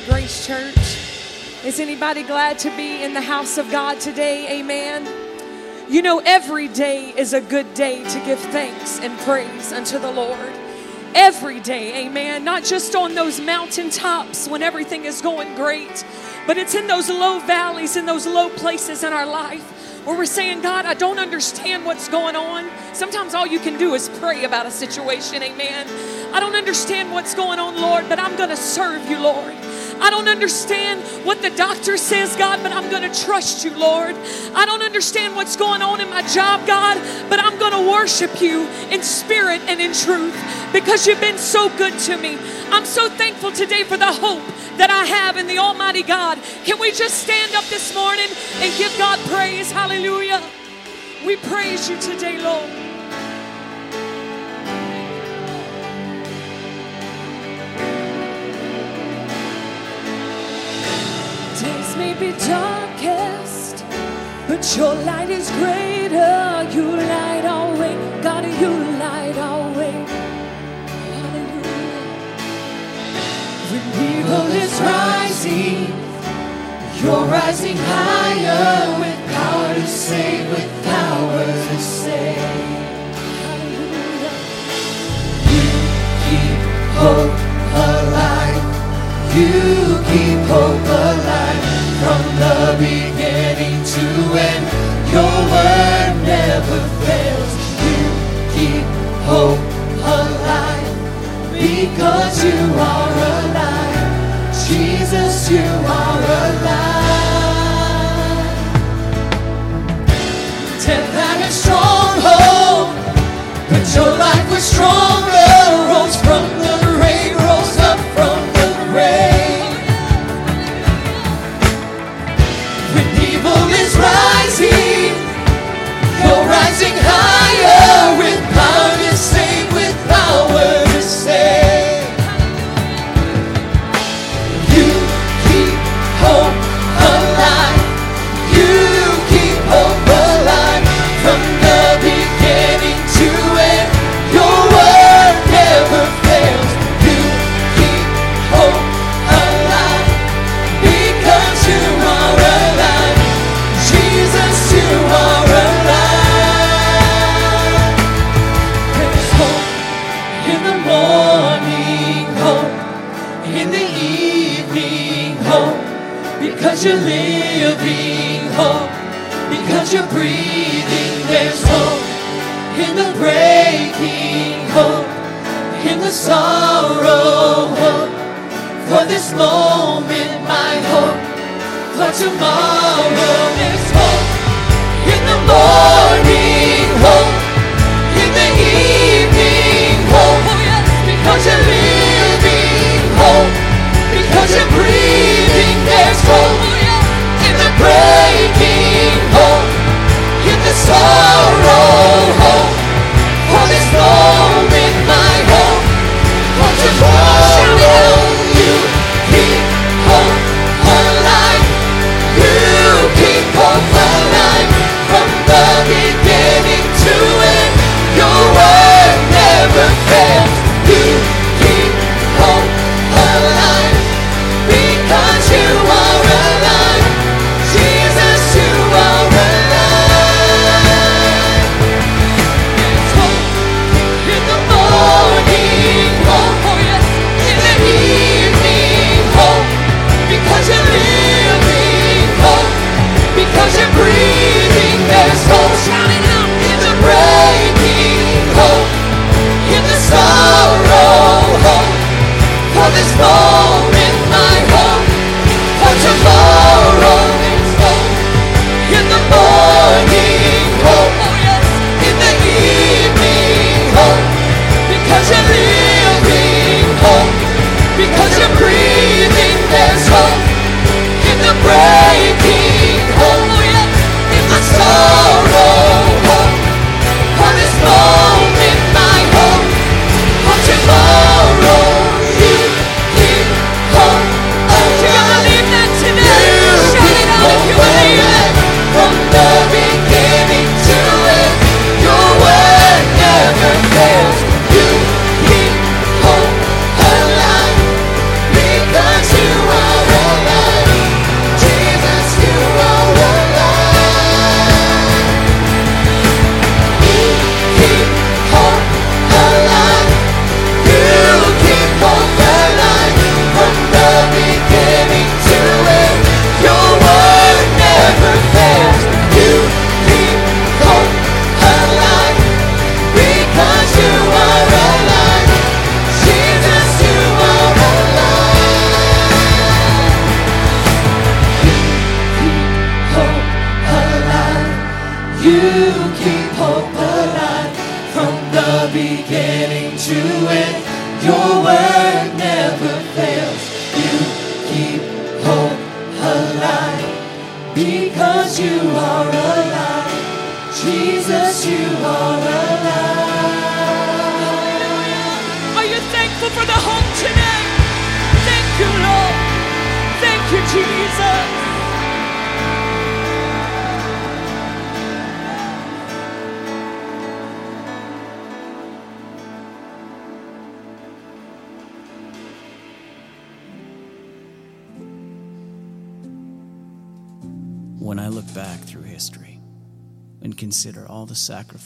God, Grace Church? Is anybody glad to be in the house of God today? Amen. You know, every day is a good day to give thanks and praise unto the Lord. Every day, amen. Not just on those mountaintops when everything is going great, but it's in those low valleys, in those low places in our life where we're saying, God, I don't understand what's going on. Sometimes all you can do is pray about a situation, amen. I don't understand what's going on, Lord, but I'm going to serve you, Lord. I don't understand what the doctor says, God, but I'm going to trust you, Lord. I don't understand what's going on in my job, God, but I'm going to worship you in spirit and in truth because you've been so good to me. I'm so thankful today for the hope that I have in the Almighty God. Can we just stand up this morning and give God praise? Hallelujah. We praise you today, Lord. May be darkest, but your light is greater. You light our way, God, you light our way. Hallelujah. When evil is rising, you're rising higher with power to save, with power to save. Hallelujah. You keep hope alive. You keep hope alive the beginning to end. Your word never fails. You keep hope alive because you are alive. Jesus, you are alive. Death had a stronghold, but your life was stronger.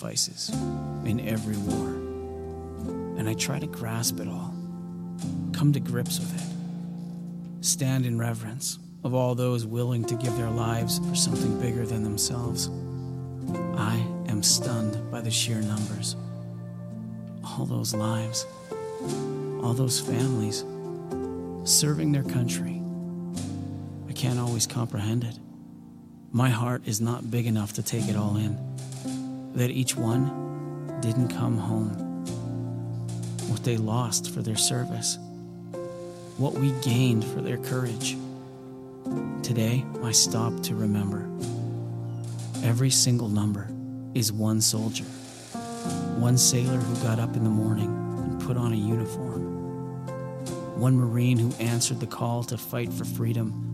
Sacrifices in every war, and I try to grasp it all, come to grips with it, stand in reverence of all those willing to give their lives for something bigger than themselves, I am stunned by the sheer numbers. All those lives, all those families serving their country. I can't always comprehend it. My heart is not big enough to take it all in. That each one didn't come home. What they lost for their service. What we gained for their courage. Today, I stop to remember. Every single number is one soldier, one sailor who got up in the morning and put on a uniform, one Marine who answered the call to fight for freedom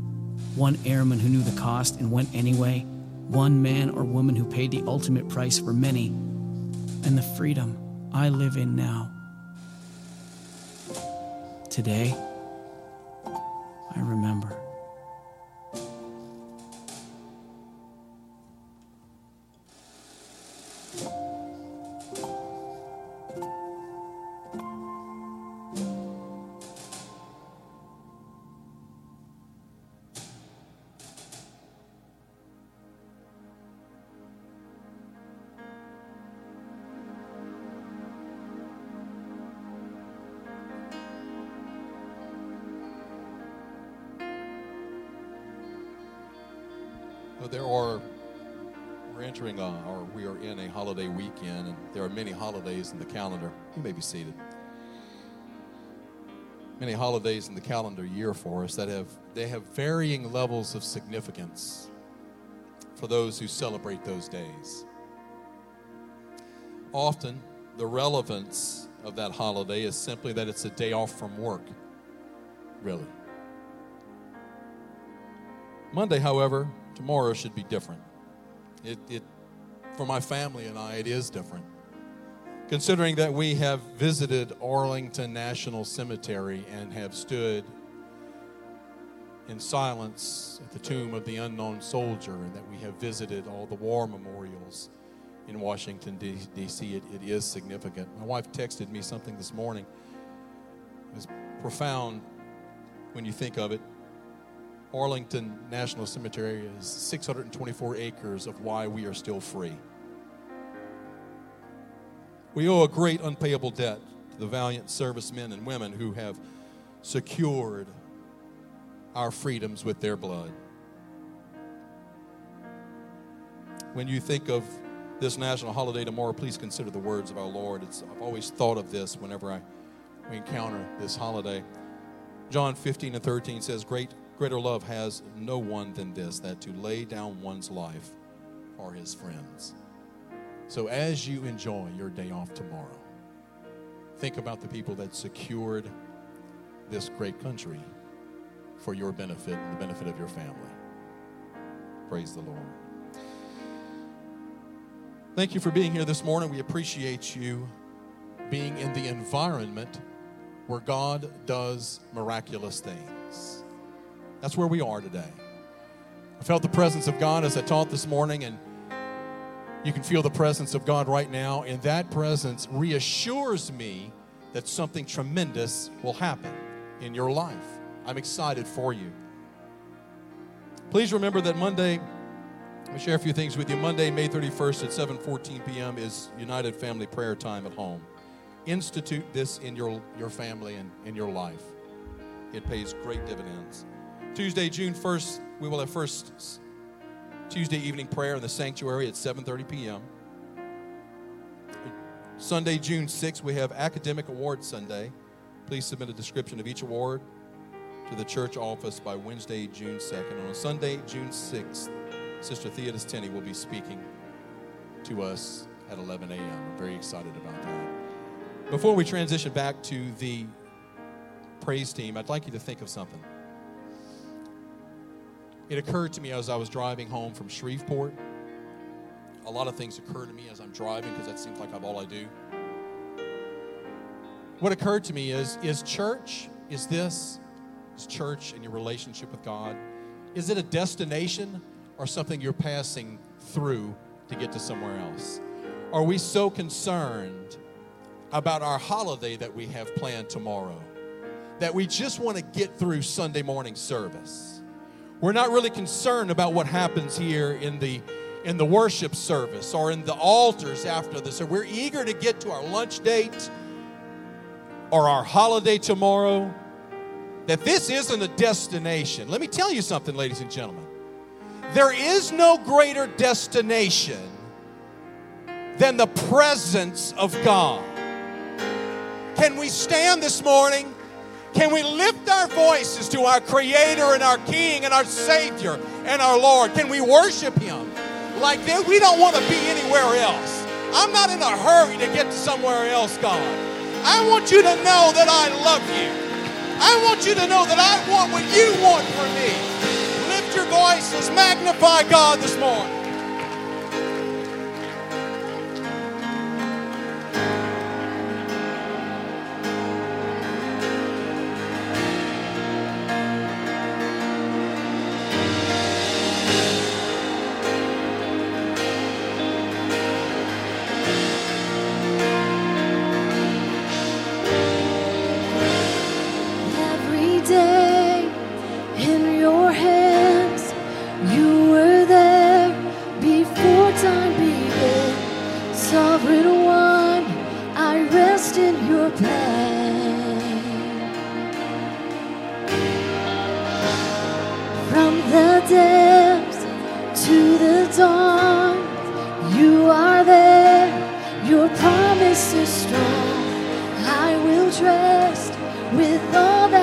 one airman who knew the cost and went anyway, one man or woman who paid the ultimate price for many, and the freedom I live in now. Today, I remember. There are, we're entering, a, or we are in a holiday weekend, and there are many holidays in the calendar. You may be seated. Many holidays in the calendar year for us that have, they have varying levels of significance for those who celebrate those days. Often, the relevance of that holiday is simply that it's a day off from work. Really. Monday, however, tomorrow should be different. It, it, for my family and I, it is different. Considering that we have visited Arlington National Cemetery and have stood in silence at the tomb of the unknown soldier, and that we have visited all the war memorials in Washington, D.C., it, it is significant. My wife texted me something this morning. It was profound when you think of it. Arlington National Cemetery is 624 acres of why we are still free. We owe a great unpayable debt to the valiant servicemen and women who have secured our freedoms with their blood. When you think of this national holiday tomorrow, please consider the words of our Lord. It's, I've always thought of this whenever I encounter this holiday. John 15 and 13 says, Great greater love has no one than this, that to lay down one's life for his friends. So as you enjoy your day off tomorrow, think about the people that secured this great country for your benefit and the benefit of your family. Praise the Lord. Thank you for being here this morning. We appreciate you being in the environment where God does miraculous things. That's where we are today. I felt the presence of God as I taught this morning, and you can feel the presence of God right now, and that presence reassures me that something tremendous will happen in your life. I'm excited for you. Please remember that Monday, let me share a few things with you. Monday, May 31st at 7:14 p.m. is United Family Prayer Time at home. Institute this in your, your family and in your life. It pays great dividends. Tuesday, June 1st, we will have first Tuesday evening prayer in the sanctuary at 7:30 p.m. Sunday, June 6th, we have Academic Award Sunday. Please submit a description of each award to the church office by Wednesday, June 2nd. And on Sunday, June 6th, Sister Theodis Tenney will be speaking to us at 11 a.m. I'm very excited about that. Before we transition back to the praise team, I'd like you to think of something. It occurred to me as I was driving home from Shreveport. A lot of things occur to me as I'm driving because that seems like all I do. What occurred to me is is church, is this, is church and your relationship with God, is it a destination or something you're passing through to get to somewhere else? Are we so concerned about our holiday that we have planned tomorrow that we just want to get through Sunday morning service? We're not really concerned about what happens here in the in the worship service or in the altars after this. Or we're eager to get to our lunch date or our holiday tomorrow. That this isn't a destination. Let me tell you something, ladies and gentlemen. There is no greater destination than the presence of God. Can we stand this morning? Can we lift our voices to our Creator and our King and our Savior and our Lord? Can we worship Him like that? We don't want to be anywhere else. I'm not in a hurry to get to somewhere else, God. I want you to know that I love you. I want you to know that I want what you want for me. Lift your voices, magnify God this morning. Trust with all that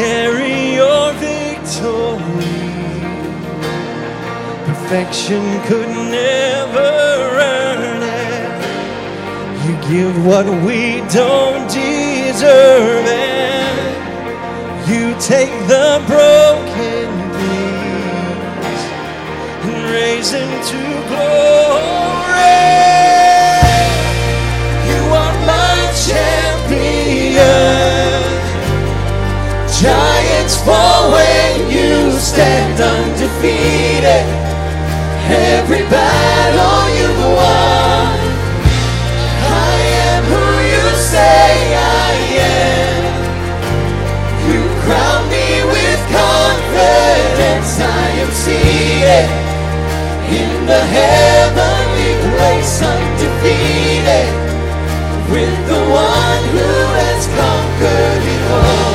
carry your victory. Perfection could never earn it. You give what we don't deserve, and you take the broken things and raise them to glory. It's for when you stand undefeated. Every battle you won. I am who you say I am. You crown me with confidence. I am seated in the heavenly place, undefeated with the one who has conquered it all.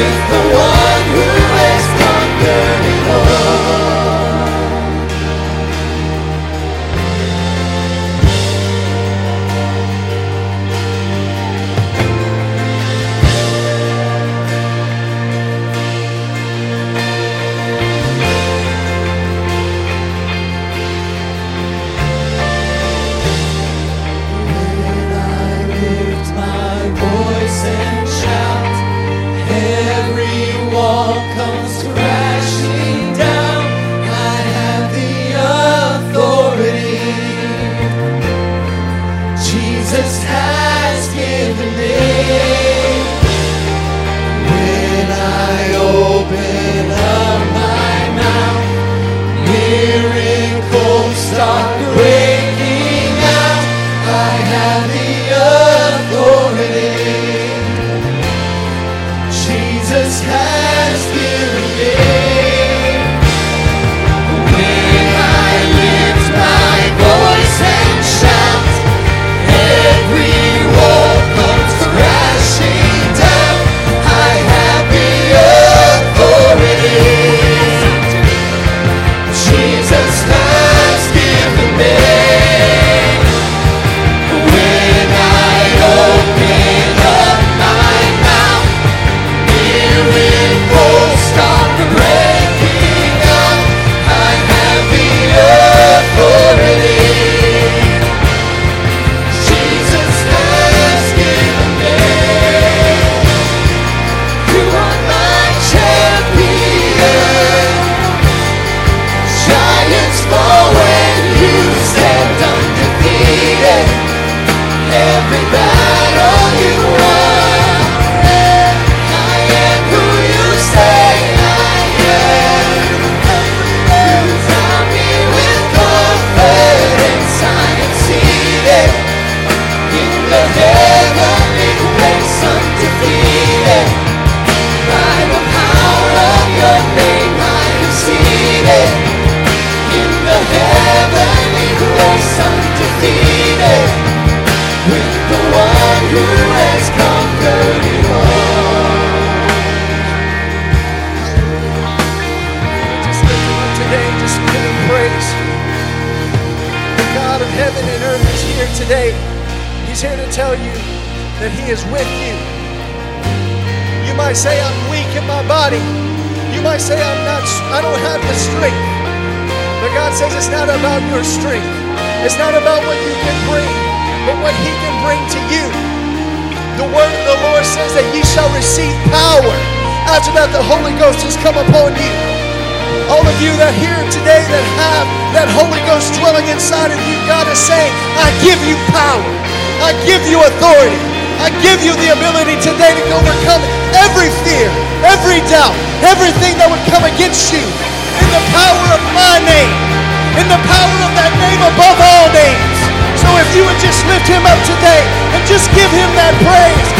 with the one. Jesus has given me. When I open up my mouth, miracles start. That He is with you. You might say, I'm weak in my body. You might say, I'm not, I don't have the strength. But God says it's not about your strength. It's not about what you can bring, but what He can bring to you. The word of the Lord says that ye shall receive power. After that, the Holy Ghost has come upon you. All of you that here today that have that Holy Ghost dwelling inside of you, God is saying, I give you power. I give you authority. I give you the ability today to overcome every fear, every doubt, everything that would come against you in the power of my name, in the power of that name above all names. So if you would just lift him up today and just give him that praise,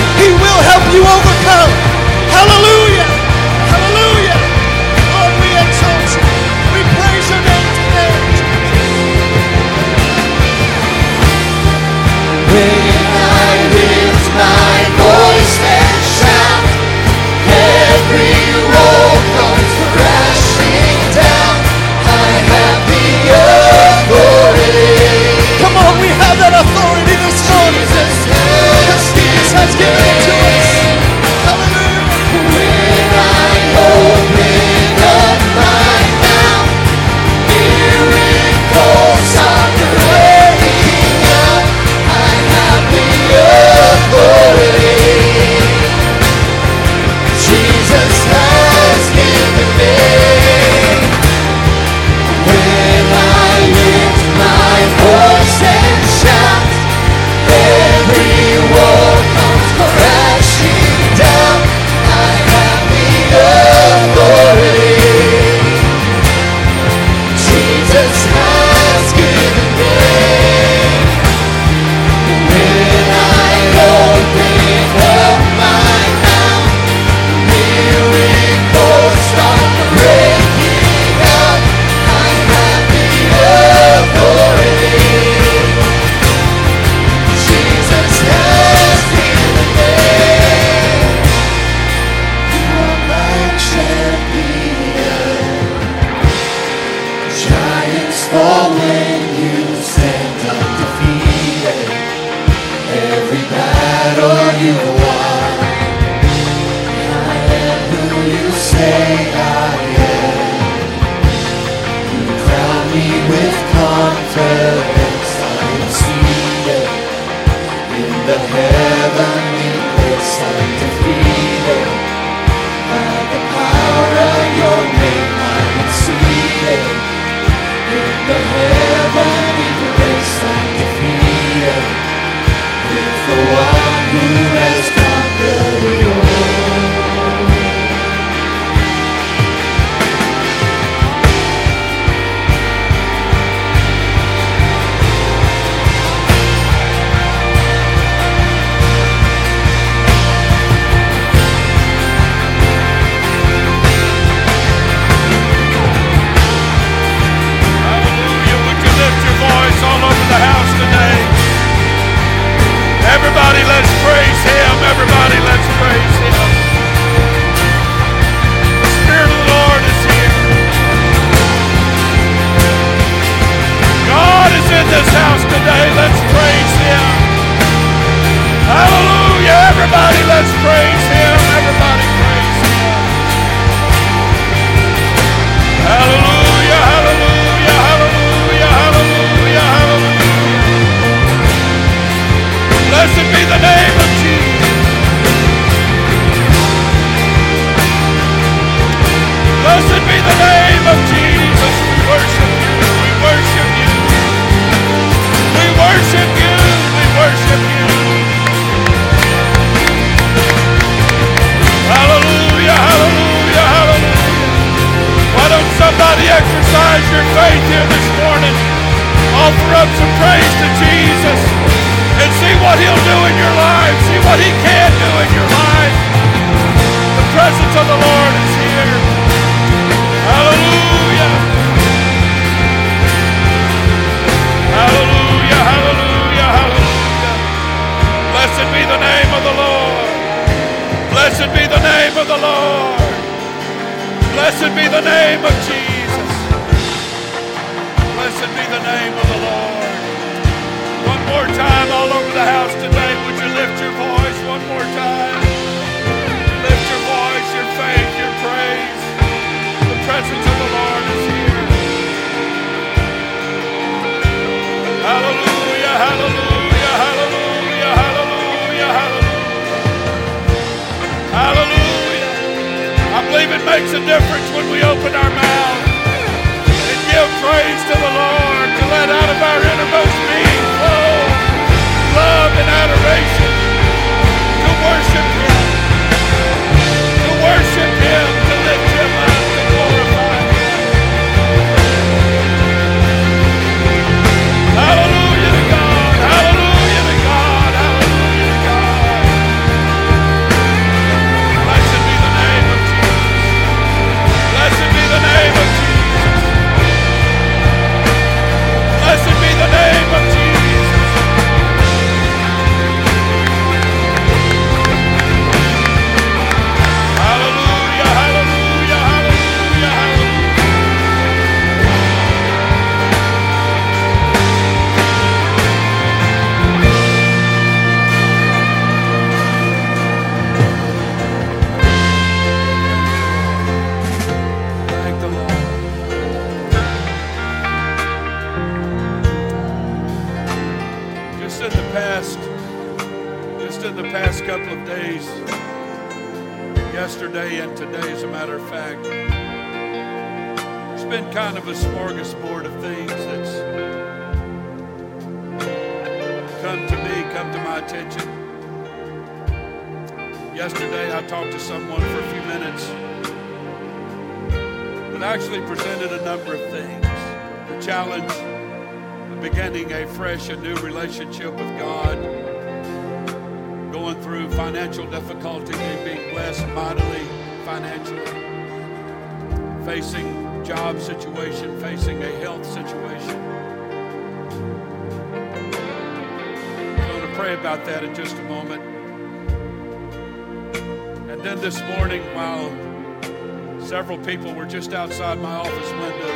just outside my office window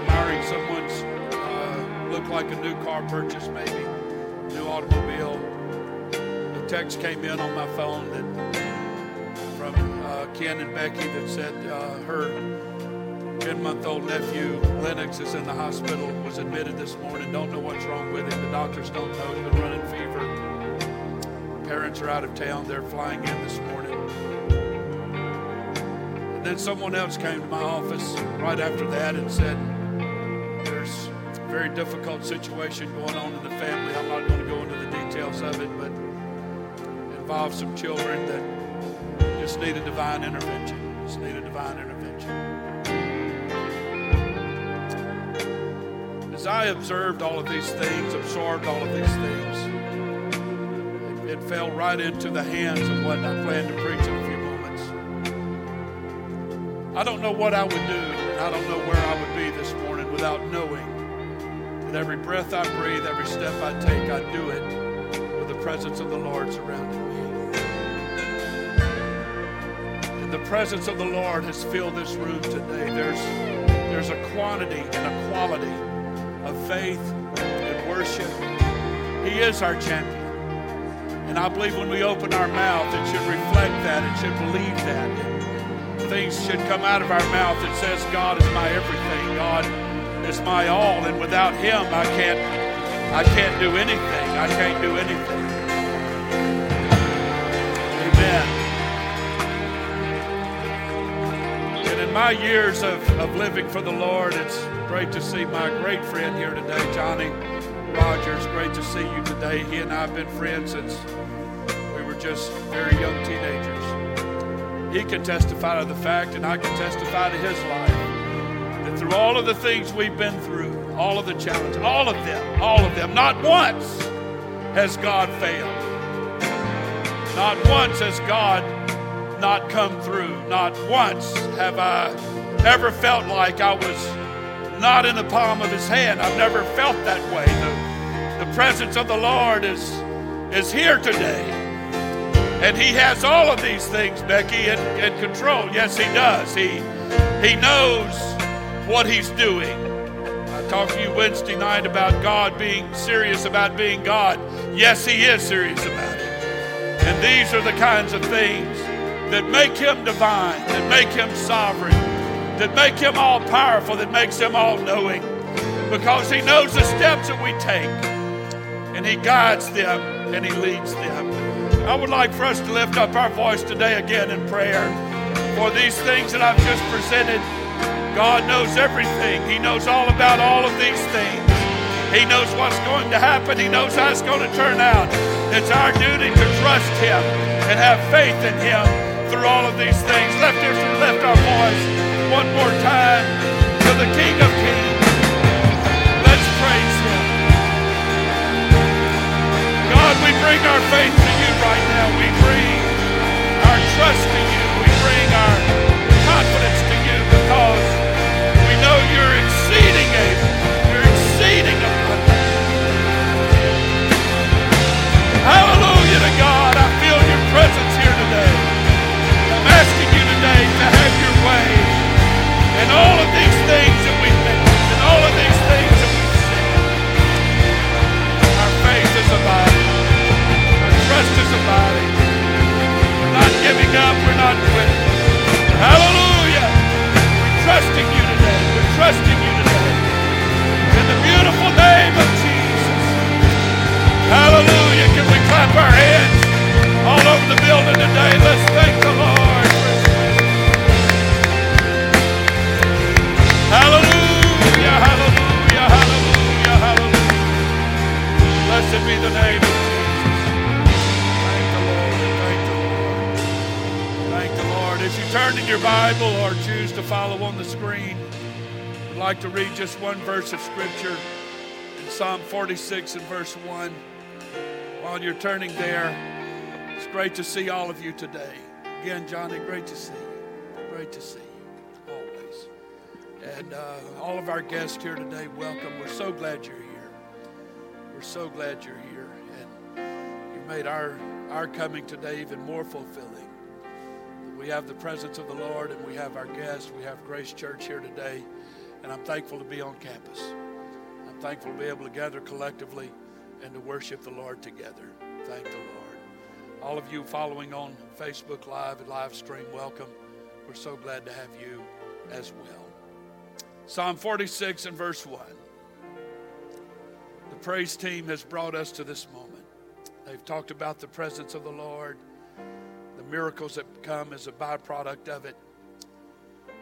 admiring someone's uh, looked like a new car purchase, maybe new automobile. A text came in on my phone that from uh, Ken and Becky that said uh, her 10-month-old nephew Lennox is in the hospital. Was admitted this morning. Don't know what's wrong with him. The doctors don't know. He's been running fever. Parents are out of town. They're flying in this morning. Then someone else came to my office right after that and said, There's a very difficult situation going on in the family. I'm not going to go into the details of it, but it involves some children that just need a divine intervention. Just need a divine intervention. As I observed all of these things, absorbed all of these things, it, it fell right into the hands of what I planned to preach I don't know what I would do, and I don't know where I would be this morning without knowing that every breath I breathe, every step I take, I do it with the presence of the Lord surrounding me. And the presence of the Lord has filled this room today. There's, there's a quantity and a quality of faith and worship He is our champion. And I believe when we open our mouth, it should reflect that. It should believe that. Things should come out of our mouth that says, God is my everything. God is my all. And without Him, I can't, I can't do anything. I can't do anything. Amen. And in my years of, of living for the Lord, it's great to see my great friend here today, Johnny Rogers. Great to see you today. He and I have been friends since we were just very young teenagers. He can testify to the fact, and I can testify to his life, that through all of the things we've been through, all of the challenges, all of them, all of them, not once has God failed. Not once has God not come through. Not once have I ever felt like I was not in the palm of his hand. I've never felt that way. The, the presence of the Lord is, is here today. And he has all of these things, Becky, in, in control. Yes, he does. He, he knows what he's doing. I talked to you Wednesday night about God being serious about being God. Yes, he is serious about it. And these are the kinds of things that make him divine, that make him sovereign, that make him all powerful, that makes him all knowing. Because he knows the steps that we take, and he guides them and he leads them. I would like for us to lift up our voice today again in prayer for these things that I've just presented. God knows everything, He knows all about all of these things. He knows what's going to happen. He knows how it's going to turn out. It's our duty to trust Him and have faith in Him through all of these things. Lift, lift our voice one more time to the King of Kings. Let's praise Him. God, we bring our faith to you right. We bring our trust to you. 46 and verse 1. While you're turning there, it's great to see all of you today. Again, Johnny, great to see you. Great to see you, always. And uh, all of our guests here today, welcome. We're so glad you're here. We're so glad you're here. And you made our, our coming today even more fulfilling. We have the presence of the Lord and we have our guests. We have Grace Church here today. And I'm thankful to be on campus. Thankful to be able to gather collectively and to worship the Lord together. Thank the Lord. All of you following on Facebook Live and live stream, welcome. We're so glad to have you as well. Psalm 46 and verse 1. The praise team has brought us to this moment. They've talked about the presence of the Lord, the miracles that come as a byproduct of it.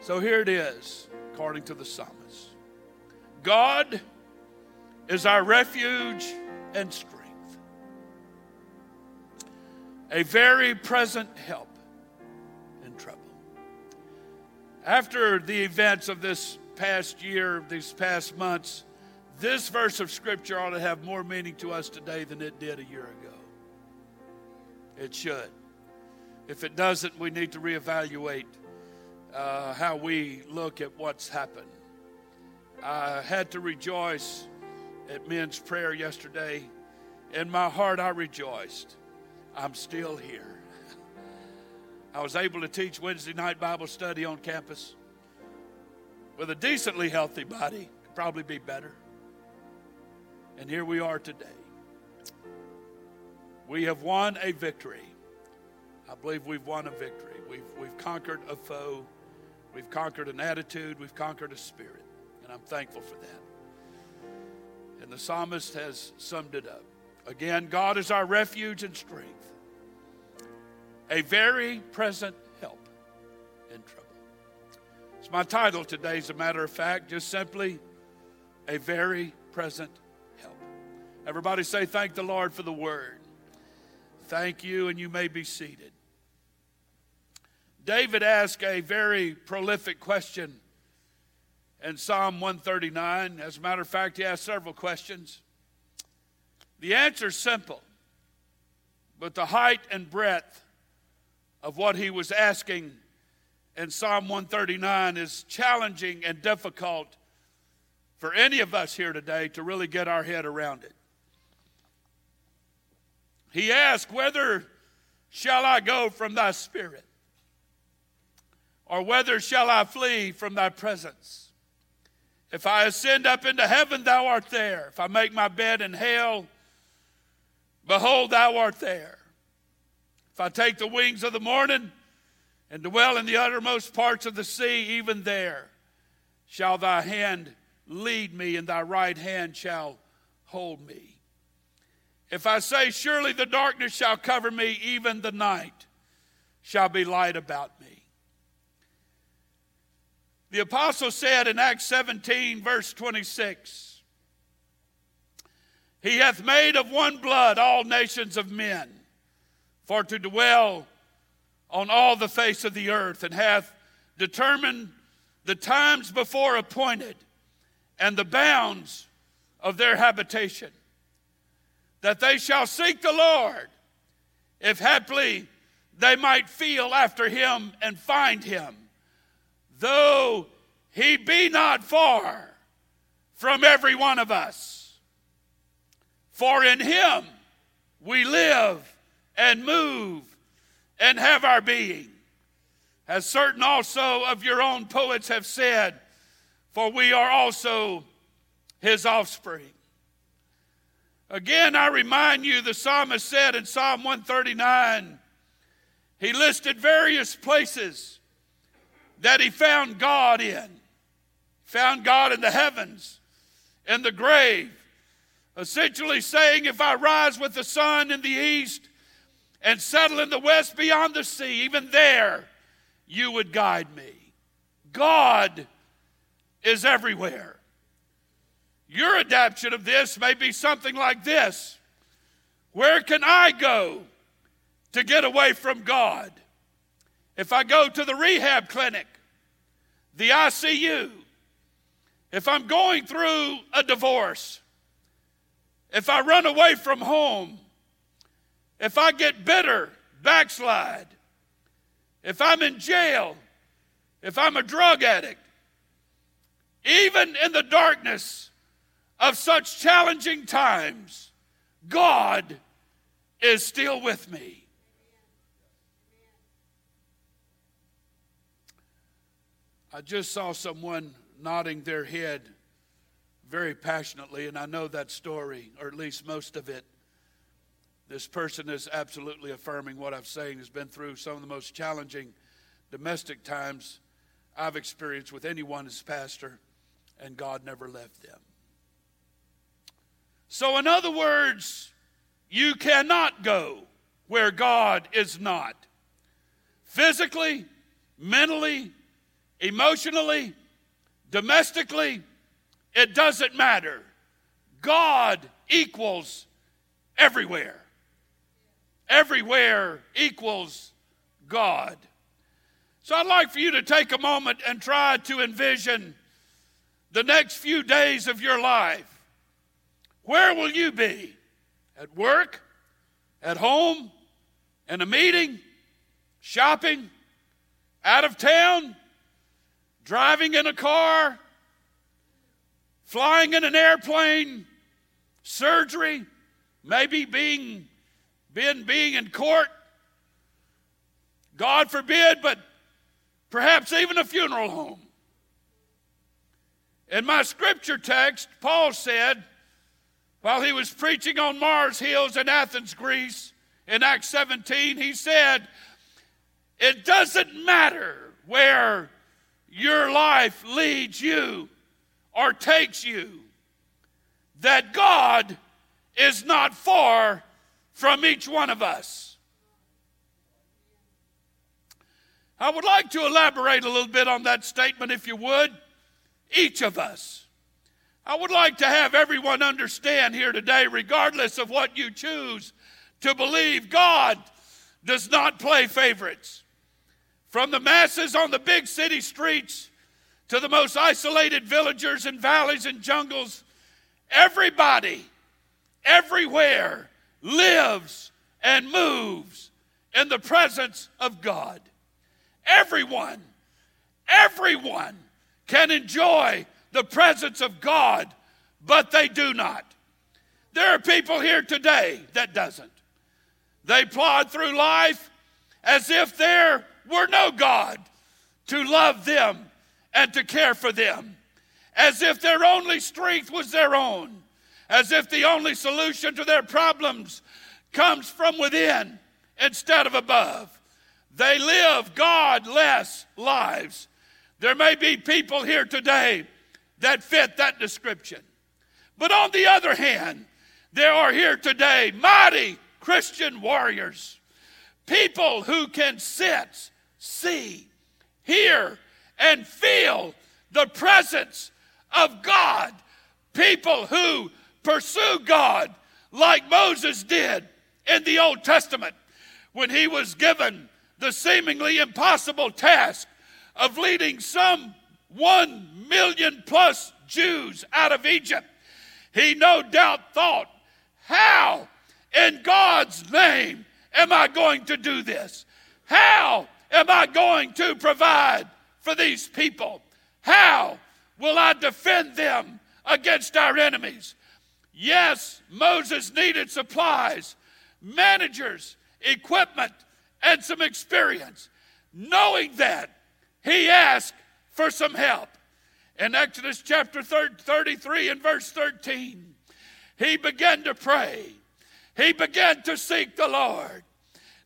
So here it is, according to the psalmist God is our refuge and strength, a very present help in trouble. After the events of this past year, these past months, this verse of Scripture ought to have more meaning to us today than it did a year ago. It should. If it doesn't, we need to reevaluate uh, how we look at what's happened. I had to rejoice at men's prayer yesterday. In my heart, I rejoiced. I'm still here. I was able to teach Wednesday night Bible study on campus with a decently healthy body. Could probably be better. And here we are today. We have won a victory. I believe we've won a victory. We've, we've conquered a foe. We've conquered an attitude. We've conquered a spirit. And I'm thankful for that. And the psalmist has summed it up. Again, God is our refuge and strength, a very present help in trouble. It's my title today, as a matter of fact, just simply a very present help. Everybody say, Thank the Lord for the word. Thank you, and you may be seated. David asked a very prolific question in Psalm 139. As a matter of fact, he asked several questions. The answer is simple, but the height and breadth of what he was asking in Psalm 139 is challenging and difficult for any of us here today to really get our head around it. He asked, Whether shall I go from thy spirit? Or whether shall I flee from thy presence? If I ascend up into heaven, thou art there. If I make my bed in hell, behold, thou art there. If I take the wings of the morning and dwell in the uttermost parts of the sea, even there shall thy hand lead me, and thy right hand shall hold me. If I say, Surely the darkness shall cover me, even the night shall be light about me. The apostle said in Acts 17, verse 26, He hath made of one blood all nations of men, for to dwell on all the face of the earth, and hath determined the times before appointed and the bounds of their habitation, that they shall seek the Lord, if haply they might feel after him and find him though he be not far from every one of us. For in him we live and move and have our being. As certain also of your own poets have said, for we are also his offspring. Again, I remind you, the psalmist said in Psalm 139, he listed various places that he found God in. Found God in the heavens, in the grave. Essentially saying, if I rise with the sun in the east and settle in the west beyond the sea, even there you would guide me. God is everywhere. Your adaptation of this may be something like this Where can I go to get away from God? If I go to the rehab clinic, the ICU, if I'm going through a divorce, if I run away from home, if I get bitter, backslide, if I'm in jail, if I'm a drug addict, even in the darkness of such challenging times, God is still with me. I just saw someone nodding their head very passionately, and I know that story, or at least most of it. This person is absolutely affirming what I'm saying, has been through some of the most challenging domestic times I've experienced with anyone as pastor, and God never left them. So, in other words, you cannot go where God is not. Physically, mentally, emotionally, domestically, it doesn't matter. God equals everywhere. Everywhere equals God. So I'd like for you to take a moment and try to envision the next few days of your life. Where will you be? At work? At home? In a meeting? Shopping? Out of town? Driving in a car, flying in an airplane, surgery, maybe being, being, being in court. God forbid, but perhaps even a funeral home. In my scripture text, Paul said, while he was preaching on Mars Hills in Athens, Greece, in Acts 17, he said, It doesn't matter where your life leads you or takes you, that God is not far from each one of us. I would like to elaborate a little bit on that statement, if you would. Each of us. I would like to have everyone understand here today, regardless of what you choose to believe, God does not play favorites. From the masses on the big city streets to the most isolated villagers and valleys and jungles, everybody, everywhere lives and moves in the presence of God. Everyone, everyone can enjoy the presence of God, but they do not. There are people here today that doesn't. They plod through life as if there were no God to love them and to care for them, as if their only strength was their own, as if the only solution to their problems comes from within instead of above. They live God less lives. There may be people here today that fit that description. But on the other hand, there are here today mighty Christian warriors, people who can sense, see, hear, and feel the presence of God, people who pursue God like Moses did in the Old Testament when he was given the seemingly impossible task of leading some one million plus Jews out of Egypt. He no doubt thought, How in God's name am I going to do this? How am I going to provide for these people? How will I defend them against our enemies? Yes, Moses needed supplies, managers, equipment, and some experience. Knowing that, he asked for some help. In Exodus chapter 33 and verse 13, he began to pray. He began to seek the Lord.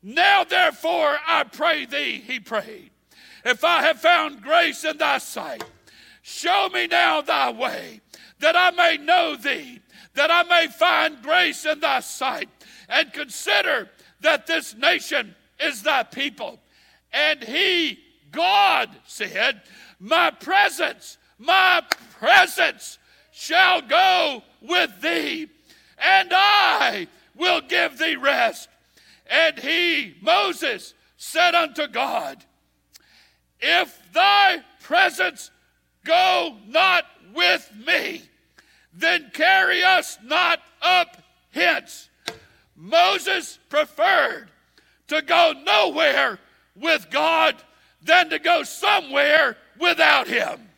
Now, therefore, I pray thee, he prayed, if I have found grace in thy sight, show me now thy way, that I may know thee, that I may find grace in thy sight, and consider that this nation is thy people. And he, God, said, My presence, my presence shall go with thee, and I will give thee rest. And he, Moses, said unto God, If thy presence go not with me, then carry us not up hence. Moses preferred to go nowhere with God than to go somewhere without Him.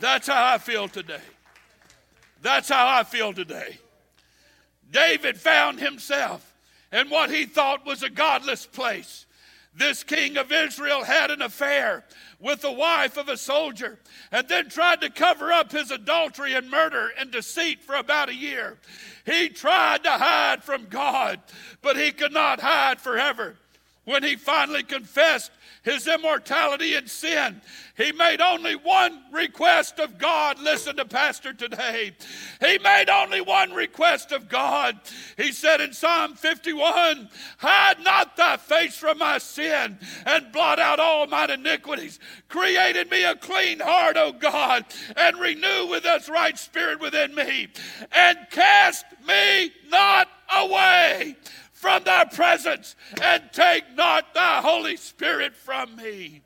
That's how I feel today. That's how I feel today. David found himself in what he thought was a godless place. This king of Israel had an affair with the wife of a soldier and then tried to cover up his adultery and murder and deceit for about a year. He tried to hide from God, but he could not hide forever. When he finally confessed his immortality and sin. He made only one request of God. Listen to Pastor today. He made only one request of God. He said in Psalm 51 Hide not thy face from my sin and blot out all mine iniquities. Create in me a clean heart, O God, and renew with us right spirit within me. And cast me not away from thy presence and take not thy Holy Spirit from me.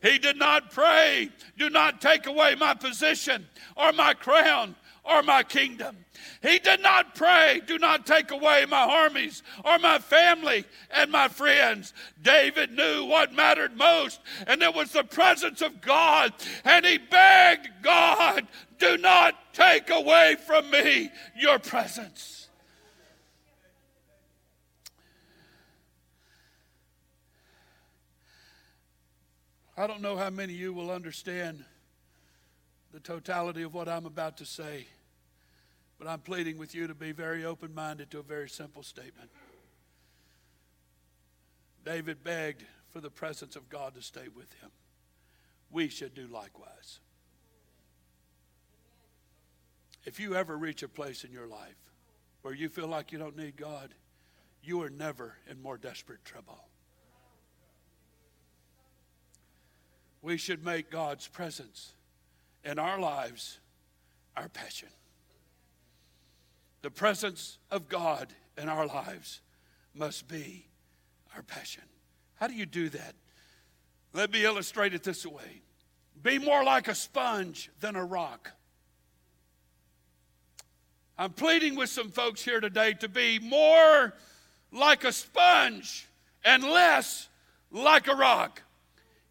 He did not pray, do not take away my position or my crown or my kingdom. He did not pray, do not take away my armies or my family and my friends. David knew what mattered most, and it was the presence of God. And he begged God, do not take away from me your presence. I don't know how many of you will understand the totality of what I'm about to say, but I'm pleading with you to be very open minded to a very simple statement. David begged for the presence of God to stay with him. We should do likewise. If you ever reach a place in your life where you feel like you don't need God, you are never in more desperate trouble. We should make God's presence in our lives our passion. The presence of God in our lives must be our passion. How do you do that? Let me illustrate it this way be more like a sponge than a rock. I'm pleading with some folks here today to be more like a sponge and less like a rock.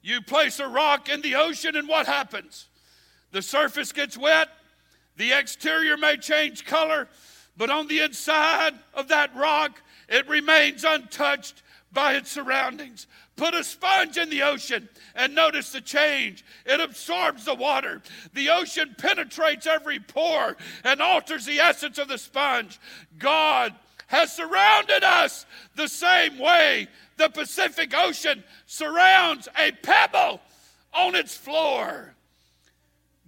You place a rock in the ocean, and what happens? The surface gets wet, the exterior may change color, but on the inside of that rock, it remains untouched by its surroundings. Put a sponge in the ocean and notice the change. It absorbs the water. The ocean penetrates every pore and alters the essence of the sponge. God has surrounded us the same way the Pacific Ocean surrounds a pebble on its floor.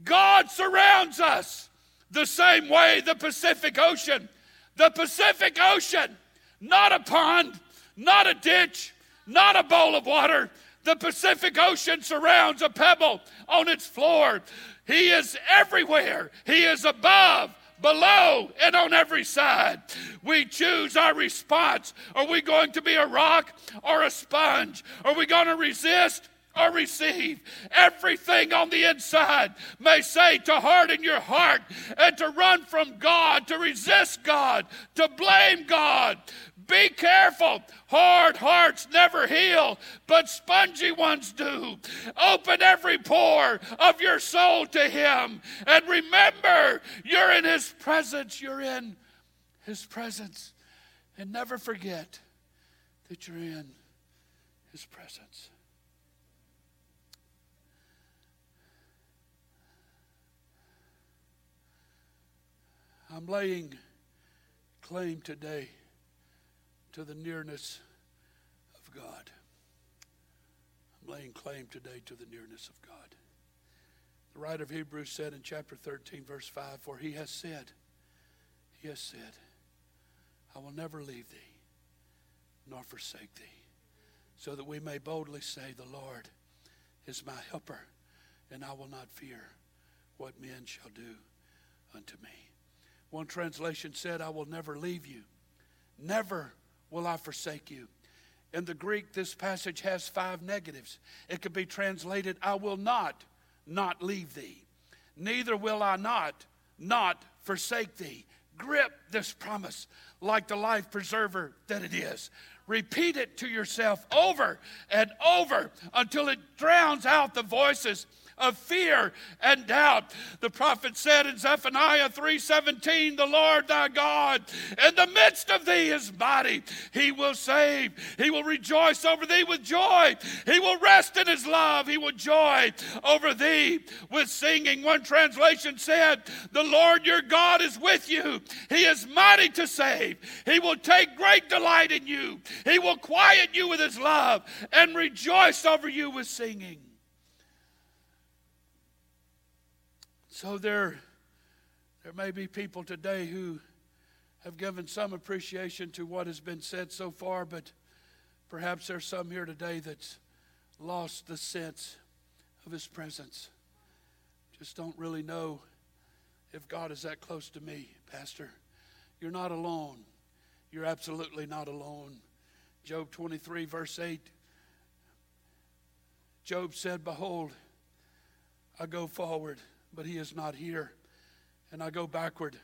God surrounds us the same way the Pacific Ocean. The Pacific Ocean, not a pond, not a ditch, not a bowl of water. The Pacific Ocean surrounds a pebble on its floor. He is everywhere, He is above, below, and on every side. We choose our response. Are we going to be a rock or a sponge? Are we going to resist? Or receive everything on the inside may say to harden your heart and to run from God, to resist God, to blame God. Be careful. Hard hearts never heal, but spongy ones do. Open every pore of your soul to Him. And remember, you're in His presence. You're in His presence. And never forget that you're in His presence. I'm laying claim today to the nearness of God. I'm laying claim today to the nearness of God. The writer of Hebrews said in chapter 13, verse 5 For he has said, He has said, I will never leave thee nor forsake thee, so that we may boldly say, The Lord is my helper, and I will not fear what men shall do unto me. One translation said, I will never leave you, never will I forsake you. In the Greek, this passage has five negatives. It could be translated, I will not not leave thee. Neither will I not not forsake thee. Grip this promise like the life preserver that it is. Repeat it to yourself over and over until it drowns out the voices of fear and doubt. The prophet said in Zephaniah 3:17, "The Lord thy God in the midst of thee is mighty. He will save. He will rejoice over thee with joy. He will rest in his love. He will joy over thee with singing." One translation said, "The Lord your God is with you. He is mighty to save. He will take great delight in you. He will quiet you with his love and rejoice over you with singing." So there, there may be people today who have given some appreciation to what has been said so far, but perhaps there's some here today that's lost the sense of His presence. Just don't really know if God is that close to me, Pastor. You're not alone. You're absolutely not alone. Job 23, verse 8. Job said, Behold, I go forward but he is not here. And I go backward,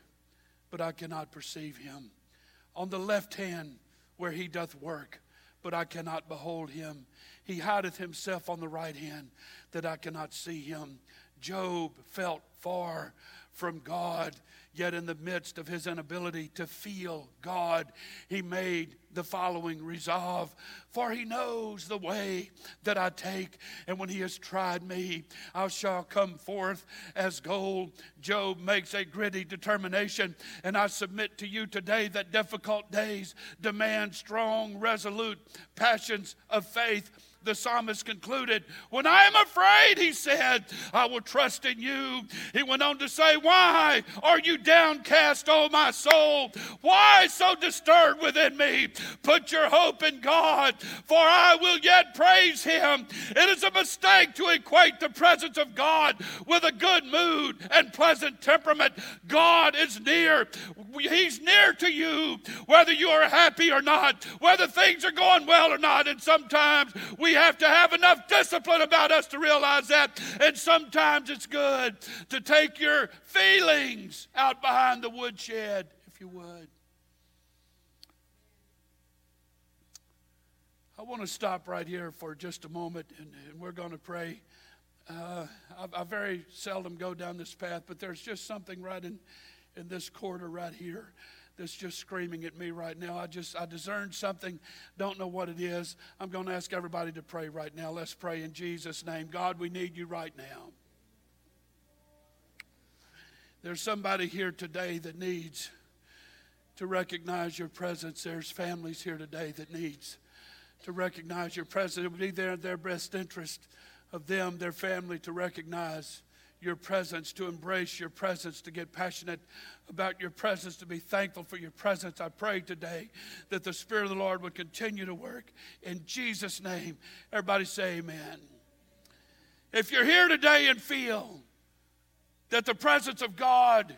but I cannot perceive him. On the left hand, where he doth work, but I cannot behold him. He hideth himself on the right hand, that I cannot see him. Job felt far from God. Yet, in the midst of his inability to feel God, he made the following resolve For he knows the way that I take, and when he has tried me, I shall come forth as gold. Job makes a gritty determination, and I submit to you today that difficult days demand strong, resolute passions of faith the psalmist concluded, When I am afraid, he said, I will trust in you. He went on to say, Why are you downcast, O my soul? Why so disturbed within me? Put your hope in God, for I will yet praise him. It is a mistake to equate the presence of God with a good mood and pleasant temperament. God is near. He's near to you, whether you are happy or not, whether things are going well or not. And sometimes we have to have enough discipline about us to realize that. And sometimes it's good to take your feelings out behind the woodshed, if you would. I want to stop right here for just a moment, and, and we're going to pray. Uh, I, I, very seldom go down this path, but there's just something right in, in this quarter right here that's just screaming at me right now. I just, I discerned something, don't know what it is. I'm going to ask everybody to pray right now. Let's pray in Jesus' name. God, we need you right now. There's somebody here today that needs to recognize your presence. There's families here today that needs to recognize your presence. It would be there in their best interest of them, their family, to recognize your presence, to embrace your presence, to get passionate about your presence, to be thankful for your presence. I pray today that the Spirit of the Lord would continue to work. In Jesus' name, everybody say amen. If you're here today and feel that the presence of God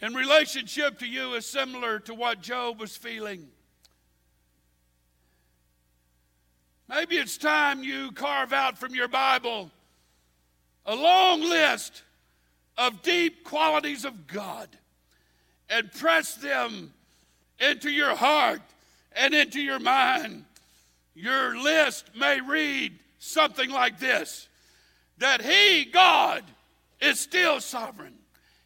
in relationship to you is similar to what Job was feeling, maybe it's time you carve out from your Bible a long list of deep qualities of God and press them into your heart and into your mind. Your list may read something like this that He, God, is still sovereign.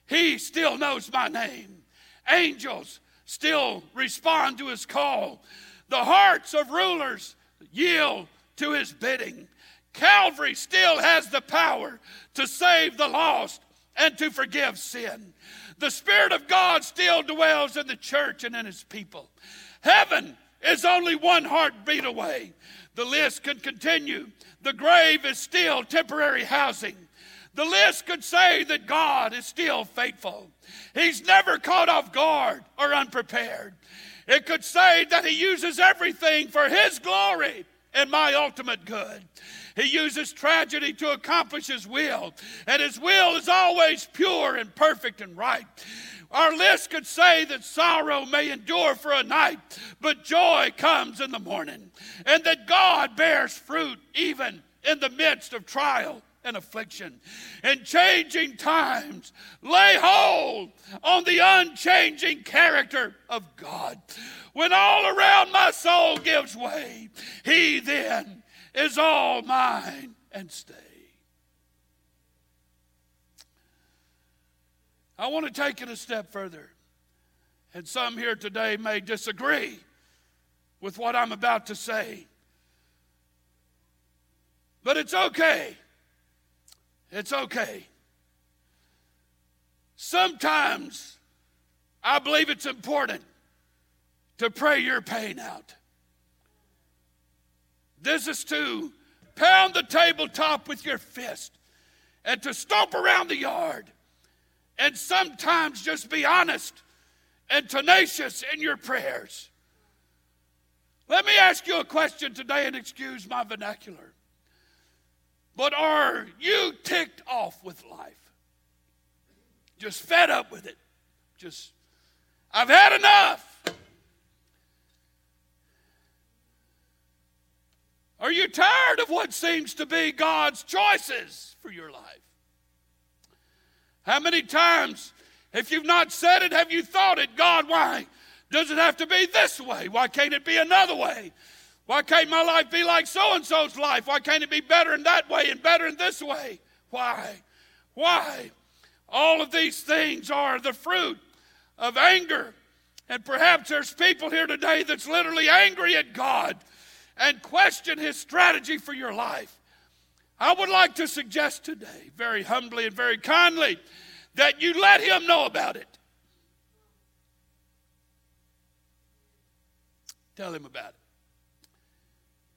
He still knows my name. Angels still respond to His call. The hearts of rulers yield to His bidding. Calvary still has the power to save the lost and to forgive sin. The Spirit of God still dwells in the church and in His people. Heaven is only one heartbeat away. The list could continue. The grave is still temporary housing. The list could say that God is still faithful. He's never caught off guard or unprepared. It could say that He uses everything for His glory and my ultimate good. He uses tragedy to accomplish His will, and His will is always pure and perfect and right. Our list could say that sorrow may endure for a night, but joy comes in the morning, and that God bears fruit even in the midst of trial and affliction. In changing times, lay hold on the unchanging character of God. When all around my soul gives way, He then is all mine and stay. I want to take it a step further. And some here today may disagree with what I'm about to say. But it's okay. It's okay. Sometimes I believe it's important to pray your pain out. This is to pound the tabletop with your fist and to stomp around the yard and sometimes just be honest and tenacious in your prayers. Let me ask you a question today and excuse my vernacular. But are you ticked off with life? Just fed up with it? Just, I've had enough. Are you tired of what seems to be God's choices for your life? How many times, if you've not said it, have you thought it? God, why does it have to be this way? Why can't it be another way? Why can't my life be like so and so's life? Why can't it be better in that way and better in this way? Why? Why? All of these things are the fruit of anger. And perhaps there's people here today that's literally angry at God and question his strategy for your life. I would like to suggest today, very humbly and very kindly, that you let him know about it. Tell him about it.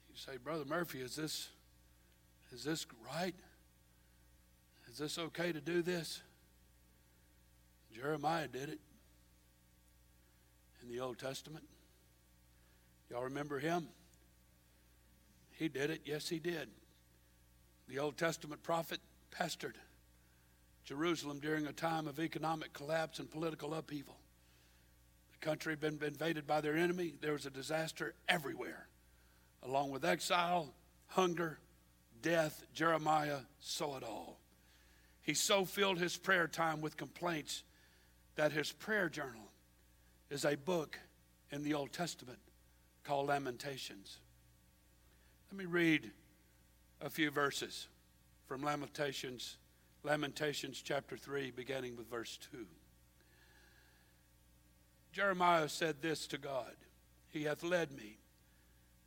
You say, Brother Murphy, is this is this right? Is this okay to do this? Jeremiah did it in the Old Testament. Y'all remember him? He did it. Yes, he did. The Old Testament prophet pestered Jerusalem during a time of economic collapse and political upheaval. The country had been invaded by their enemy. There was a disaster everywhere, along with exile, hunger, death. Jeremiah saw it all. He so filled his prayer time with complaints that his prayer journal is a book in the Old Testament called Lamentations. Let me read a few verses from Lamentations, Lamentations chapter 3, beginning with verse 2. Jeremiah said this to God He hath led me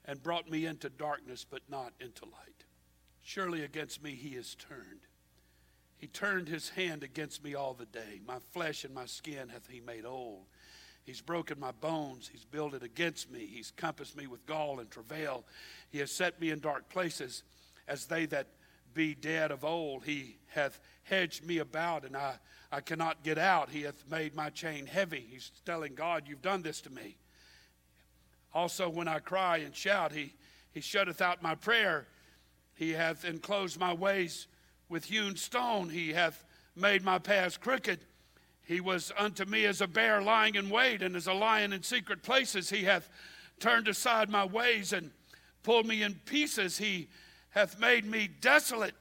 and brought me into darkness, but not into light. Surely against me he is turned. He turned his hand against me all the day. My flesh and my skin hath he made old. He's broken my bones. He's builded against me. He's compassed me with gall and travail. He has set me in dark places as they that be dead of old. He hath hedged me about, and I, I cannot get out. He hath made my chain heavy. He's telling God, You've done this to me. Also, when I cry and shout, He, he shutteth out my prayer. He hath enclosed my ways with hewn stone. He hath made my paths crooked. He was unto me as a bear lying in wait, and as a lion in secret places. He hath turned aside my ways and pulled me in pieces. He hath made me desolate.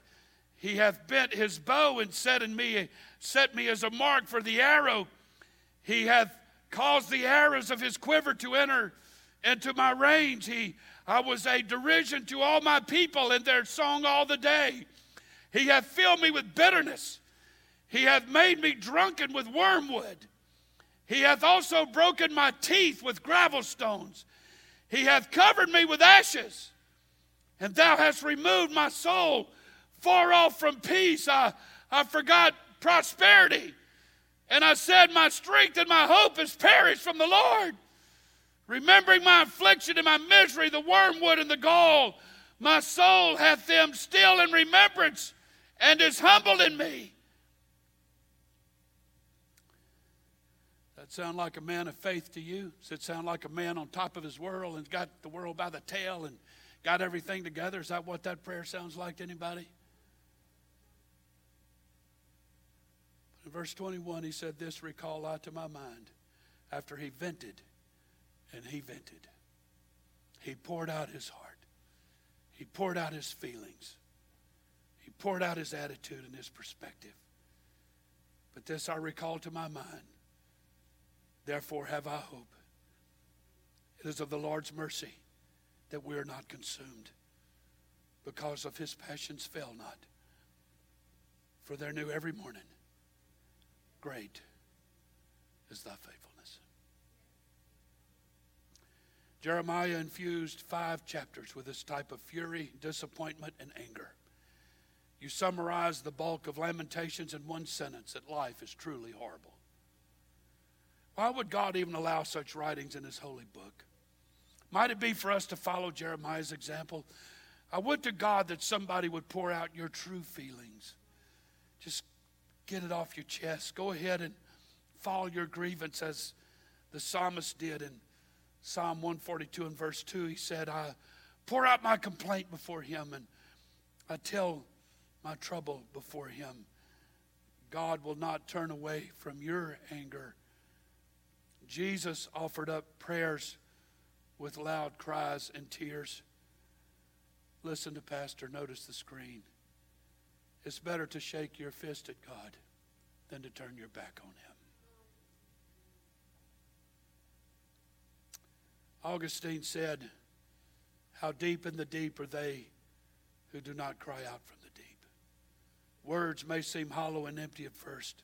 He hath bent his bow and set in me, set me as a mark for the arrow. He hath caused the arrows of his quiver to enter into my range. He, I was a derision to all my people in their song all the day. He hath filled me with bitterness. He hath made me drunken with wormwood. He hath also broken my teeth with gravel stones. He hath covered me with ashes. And thou hast removed my soul far off from peace. I, I forgot prosperity. And I said, My strength and my hope is perished from the Lord. Remembering my affliction and my misery, the wormwood and the gall, my soul hath them still in remembrance and is humbled in me. Sound like a man of faith to you? Does it sound like a man on top of his world and got the world by the tail and got everything together? Is that what that prayer sounds like to anybody? In verse 21, he said, This recall I to my mind after he vented, and he vented. He poured out his heart, he poured out his feelings, he poured out his attitude and his perspective. But this I recall to my mind Therefore have I hope. It is of the Lord's mercy that we are not consumed, because of his passions fail not. For they're new every morning. Great is thy faithfulness. Jeremiah infused five chapters with this type of fury, disappointment, and anger. You summarize the bulk of Lamentations in one sentence that life is truly horrible. Why would God even allow such writings in His holy book? Might it be for us to follow Jeremiah's example? I would to God that somebody would pour out your true feelings. Just get it off your chest. Go ahead and follow your grievance as the psalmist did in Psalm 142 and verse 2. He said, I pour out my complaint before him and I tell my trouble before him. God will not turn away from your anger Jesus offered up prayers with loud cries and tears. Listen to Pastor, notice the screen. It's better to shake your fist at God than to turn your back on Him. Augustine said, How deep in the deep are they who do not cry out from the deep? Words may seem hollow and empty at first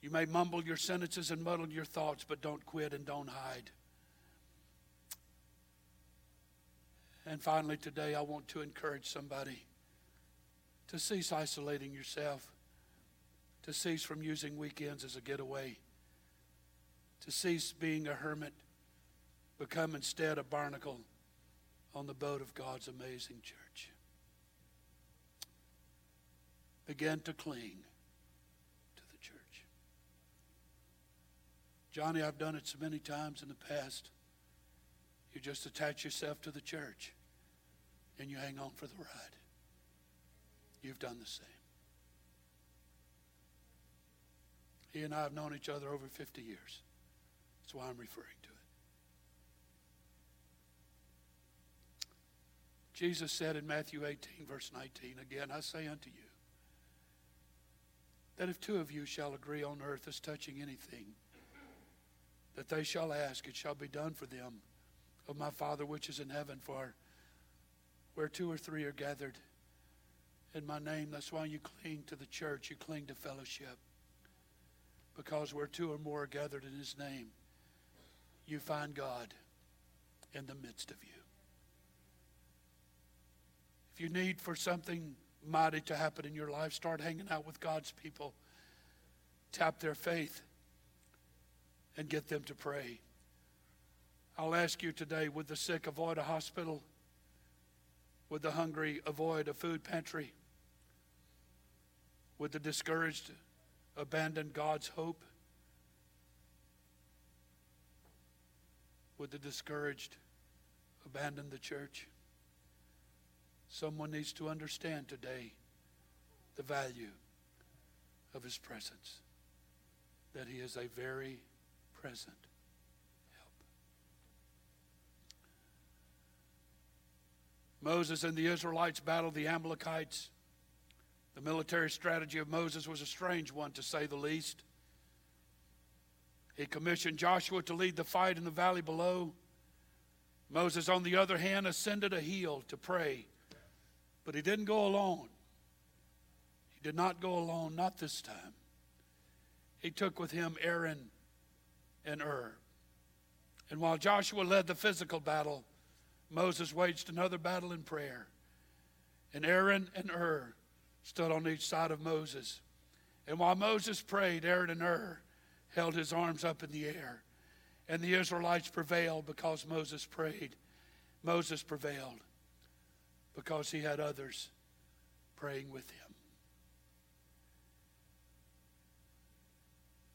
You may mumble your sentences and muddle your thoughts, but don't quit and don't hide. And finally, today, I want to encourage somebody to cease isolating yourself, to cease from using weekends as a getaway, to cease being a hermit, become instead a barnacle on the boat of God's amazing church. Begin to cling to the church. Johnny, I've done it so many times in the past. You just attach yourself to the church and you hang on for the ride. You've done the same. He and I have known each other over 50 years. That's why I'm referring to it. Jesus said in Matthew 18, verse 19, Again, I say unto you, that if two of you shall agree on earth as touching anything that they shall ask, it shall be done for them of my Father which is in heaven. For where two or three are gathered in my name, that's why you cling to the church, you cling to fellowship. Because where two or more are gathered in his name, you find God in the midst of you. If you need for something mighty to happen in your life, start hanging out with God's people. Tap their faith and get them to pray. I'll ask you today would the sick avoid a hospital? Would the hungry avoid a food pantry? Would the discouraged abandon God's hope? Would the discouraged abandon the church? Someone needs to understand today the value of his presence, that he is a very present help. Moses and the Israelites battled the Amalekites. The military strategy of Moses was a strange one, to say the least. He commissioned Joshua to lead the fight in the valley below. Moses, on the other hand, ascended a hill to pray but he didn't go alone. He did not go alone, not this time. He took with him Aaron and Hur. And while Joshua led the physical battle, Moses waged another battle in prayer. And Aaron and Hur stood on each side of Moses. And while Moses prayed, Aaron and Hur held his arms up in the air. And the Israelites prevailed because Moses prayed. Moses prevailed because he had others praying with him.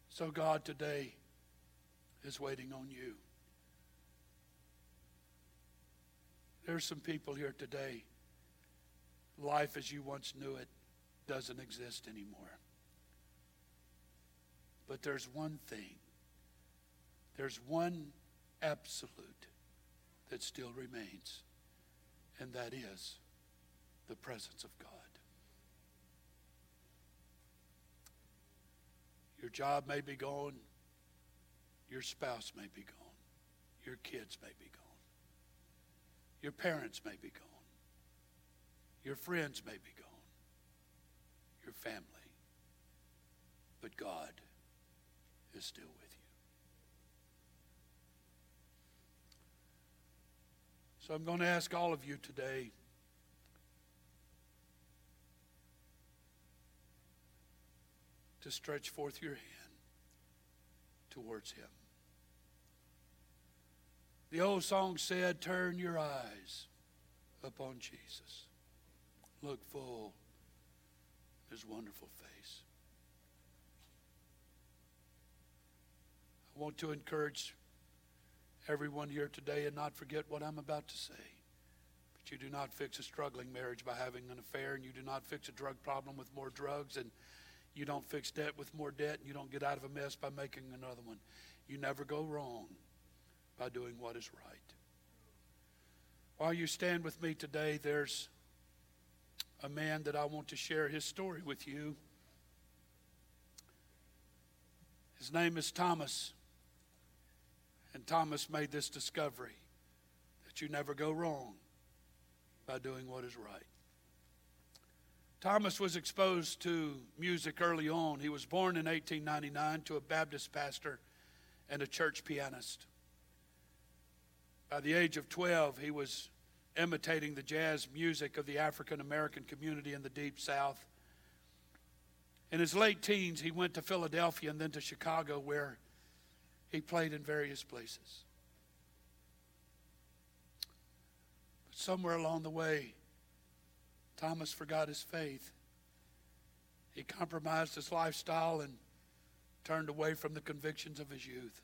So, God today is waiting on you. There's some people here today, life as you once knew it doesn't exist anymore. But there's one thing, there's one absolute that still remains and that is the presence of God. Your job may be gone, your spouse may be gone, your kids may be gone, your parents may be gone, your friends may be gone, your family, but God is still with you. So I'm going to ask all of you today to stretch forth your hand towards Him. The old song said, Turn your eyes upon Jesus. Look full His wonderful face. I want to encourage everyone here today and not forget what I'm about to say. But you do not fix a struggling marriage by having an affair, and you do not fix a drug problem with more drugs, and you don't fix debt with more debt, and you don't get out of a mess by making another one. You never go wrong by doing what is right. While you stand with me today, there's a man that I want to share his story with you. His name is Thomas. And Thomas made this discovery that you never go wrong by doing what is right. Thomas was exposed to music early on. He was born in 1899 to a Baptist pastor and a church pianist. By the age of 12, he was imitating the jazz music of the African American community in the Deep South. In his late teens, he went to Philadelphia and then to Chicago, where he played in various places. But somewhere along the way, Thomas forgot his faith. He compromised his lifestyle and turned away from the convictions of his youth.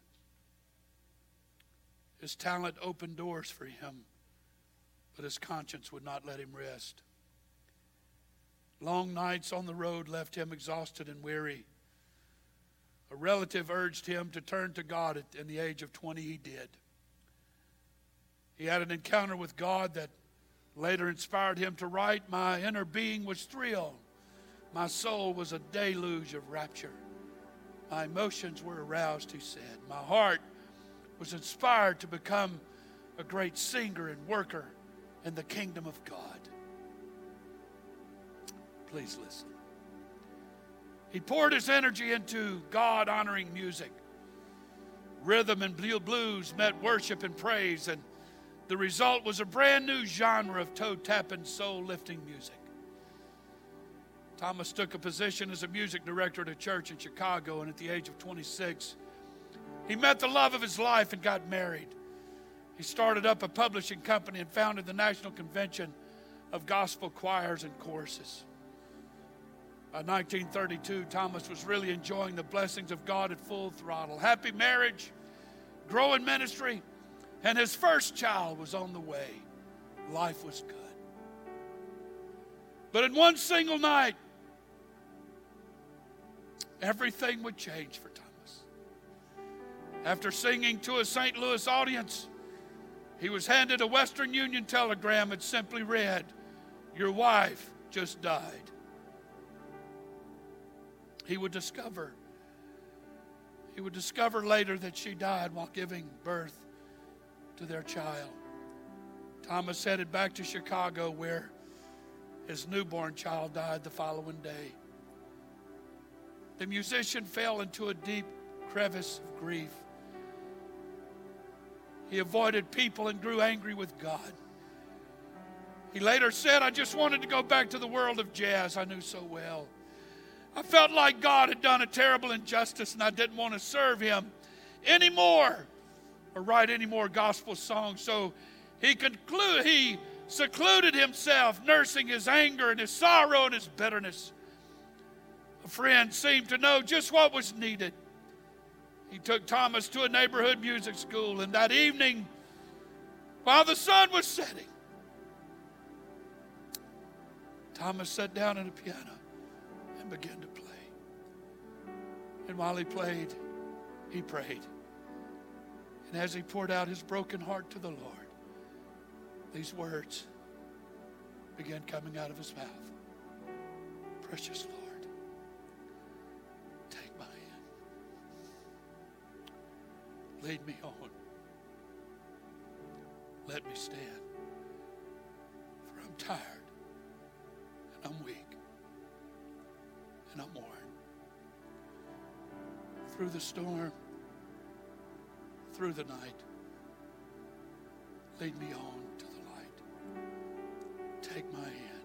His talent opened doors for him, but his conscience would not let him rest. Long nights on the road left him exhausted and weary. A relative urged him to turn to God. In the age of 20, he did. He had an encounter with God that later inspired him to write My inner being was thrilled. My soul was a deluge of rapture. My emotions were aroused, he said. My heart was inspired to become a great singer and worker in the kingdom of God. Please listen. He poured his energy into God honoring music. Rhythm and blues met worship and praise, and the result was a brand new genre of toe tapping, soul lifting music. Thomas took a position as a music director at a church in Chicago, and at the age of 26, he met the love of his life and got married. He started up a publishing company and founded the National Convention of Gospel Choirs and Choruses. By 1932, Thomas was really enjoying the blessings of God at full throttle. Happy marriage, growing ministry, and his first child was on the way. Life was good. But in one single night, everything would change for Thomas. After singing to a St. Louis audience, he was handed a Western Union telegram that simply read, Your wife just died he would discover. He would discover later that she died while giving birth to their child. Thomas headed back to Chicago where his newborn child died the following day. The musician fell into a deep crevice of grief. He avoided people and grew angry with God. He later said, I just wanted to go back to the world of jazz I knew so well. I felt like God had done a terrible injustice and I didn't want to serve Him anymore or write any more gospel songs. So he concluded, he secluded himself, nursing his anger and his sorrow and his bitterness. A friend seemed to know just what was needed. He took Thomas to a neighborhood music school, and that evening, while the sun was setting, Thomas sat down at a piano and began to play. And while he played, he prayed. And as he poured out his broken heart to the Lord, these words began coming out of his mouth. Precious Lord, take my hand, lead me on, let me stand, for I'm tired and I'm weak and I'm worn. Through the storm, through the night, lead me on to the light. Take my hand.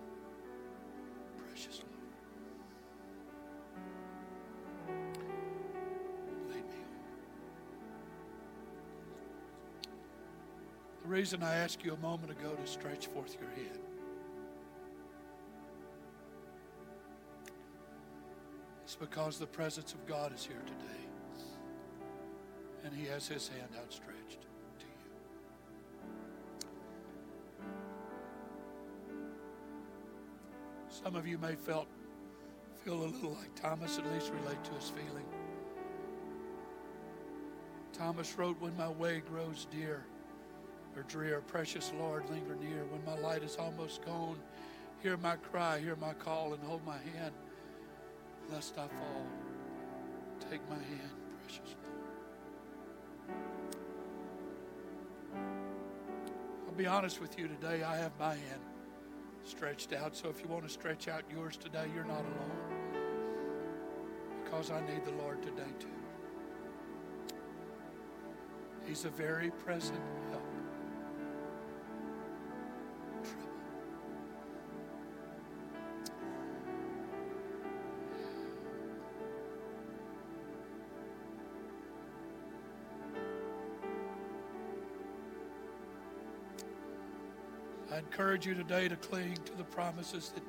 The reason I asked you a moment ago to stretch forth your hand is because the presence of God is here today. And He has His hand outstretched to you. Some of you may felt feel a little like Thomas, at least relate to his feeling. Thomas wrote, When my way grows dear or drear, precious Lord, linger near. When my light is almost gone, hear my cry, hear my call, and hold my hand lest I fall. Take my hand, precious Lord. I'll be honest with you today. I have my hand stretched out. So if you want to stretch out yours today, you're not alone. Because I need the Lord today too. He's a very present help. Encourage you today to cling to the promises that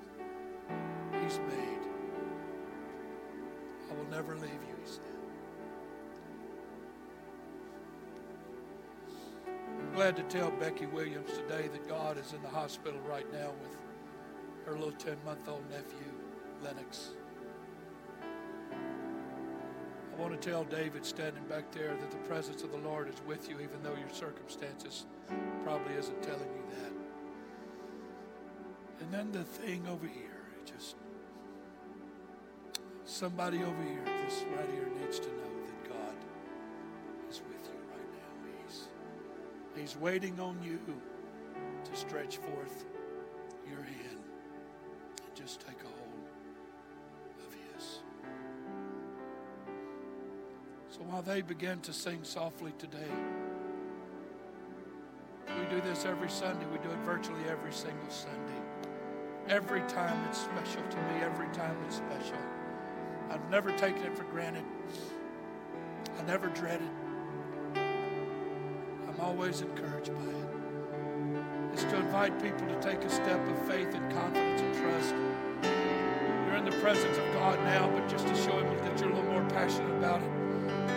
He's made. I will never leave you, He said. I'm glad to tell Becky Williams today that God is in the hospital right now with her little 10 month old nephew, Lennox. I want to tell David standing back there that the presence of the Lord is with you, even though your circumstances probably isn't telling you that. And then the thing over here, just somebody over here, this right here needs to know that God is with you right now. He's He's waiting on you to stretch forth your hand and just take a hold of His. So while they begin to sing softly today, we do this every Sunday. We do it virtually every single Sunday. Every time it's special to me, every time it's special. I've never taken it for granted. I never dread it. I'm always encouraged by it. It's to invite people to take a step of faith and confidence and trust. You're in the presence of God now, but just to show Him that you're a little more passionate about it,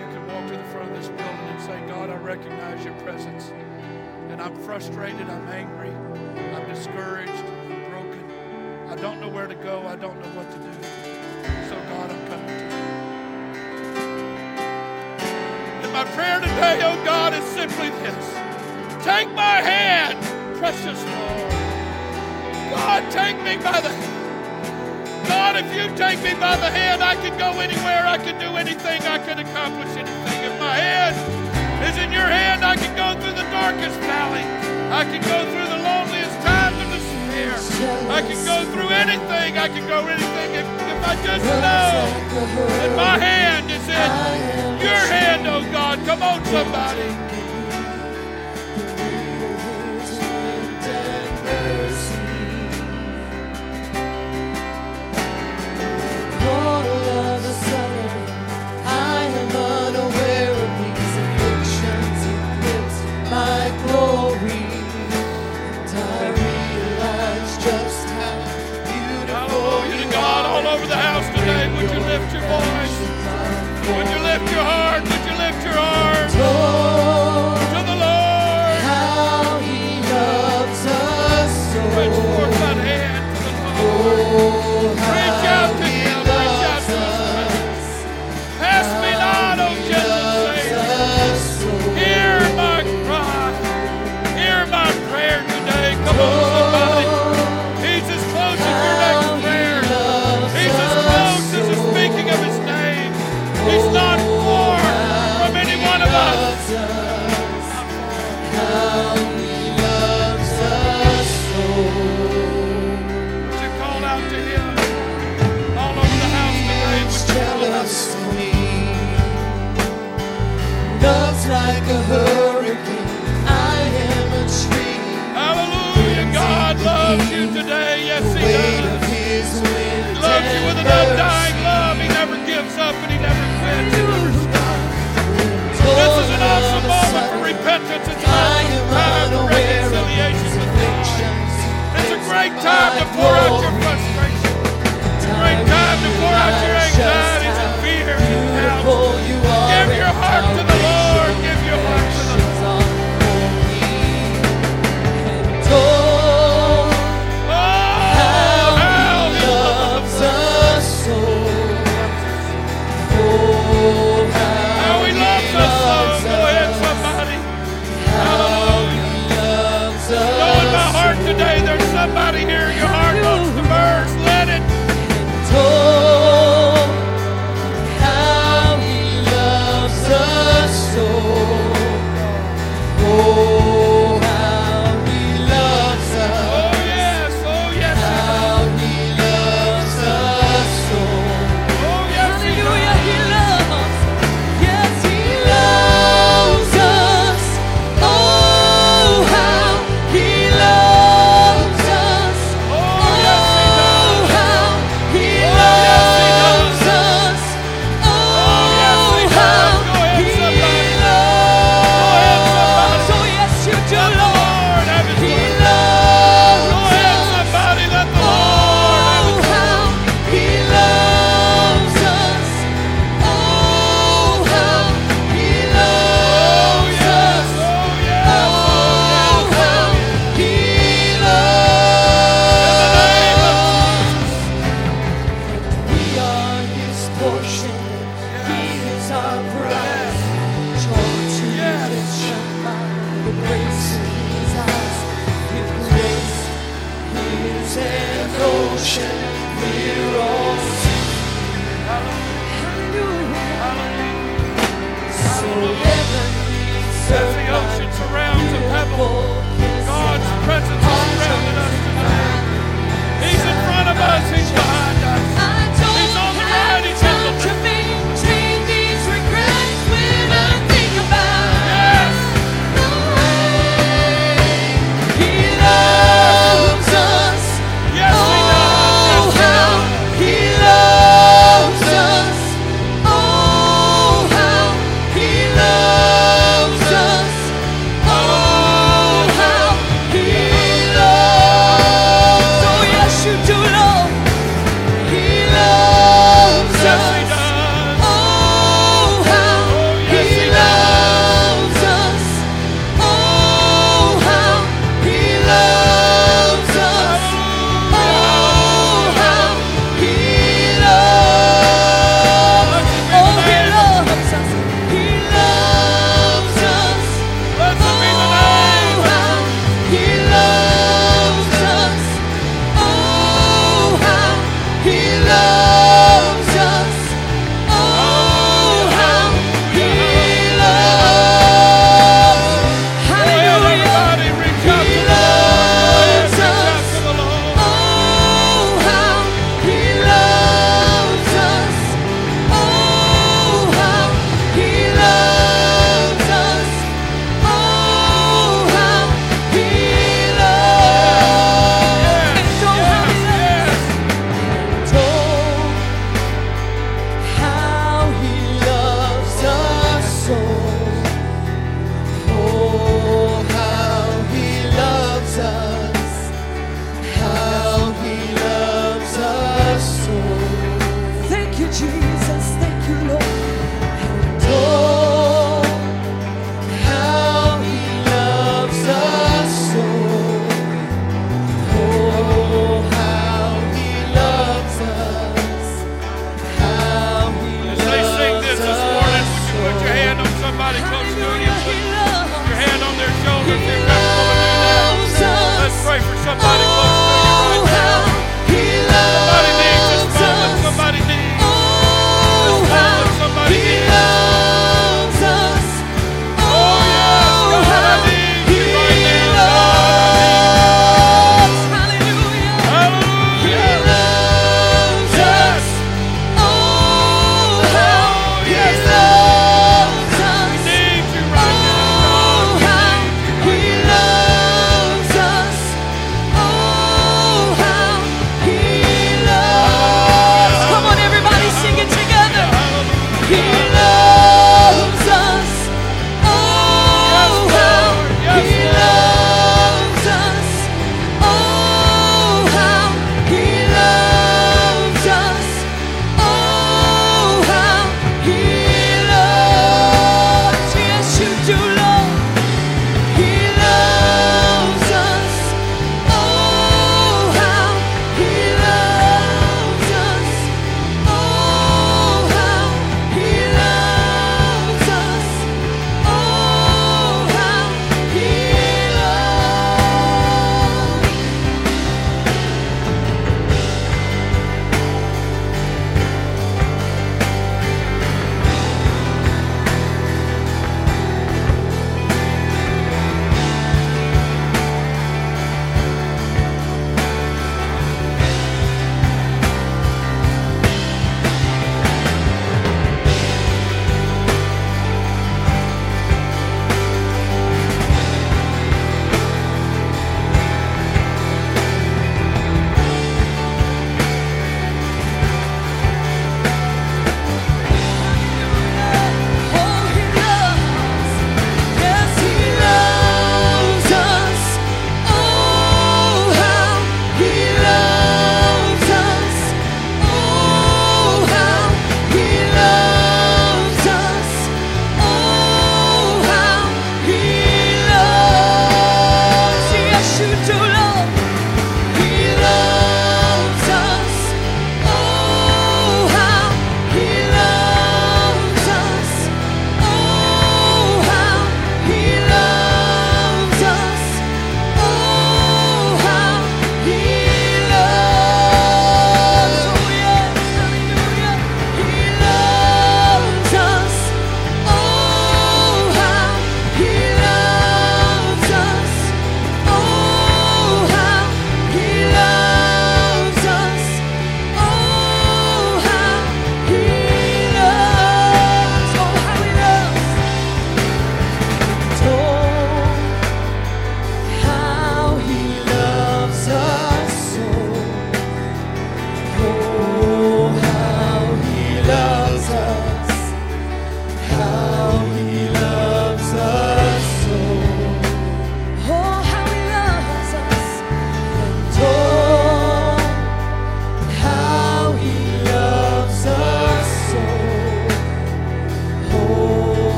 you can walk to the front of this building and say, God, I recognize your presence. And I'm frustrated, I'm angry, I'm discouraged, don't know where to go, I don't know what to do. So, God, I'm coming to you. And my prayer today, oh God, is simply this Take my hand, precious Lord. God, take me by the God, if you take me by the hand, I can go anywhere, I can do anything, I can accomplish anything. If my hand is in your hand, I can go through the darkest valley. I can go through the I can go through anything. I can go anything if, if I just know that my hand is in your hand, oh God. Come on, somebody. Time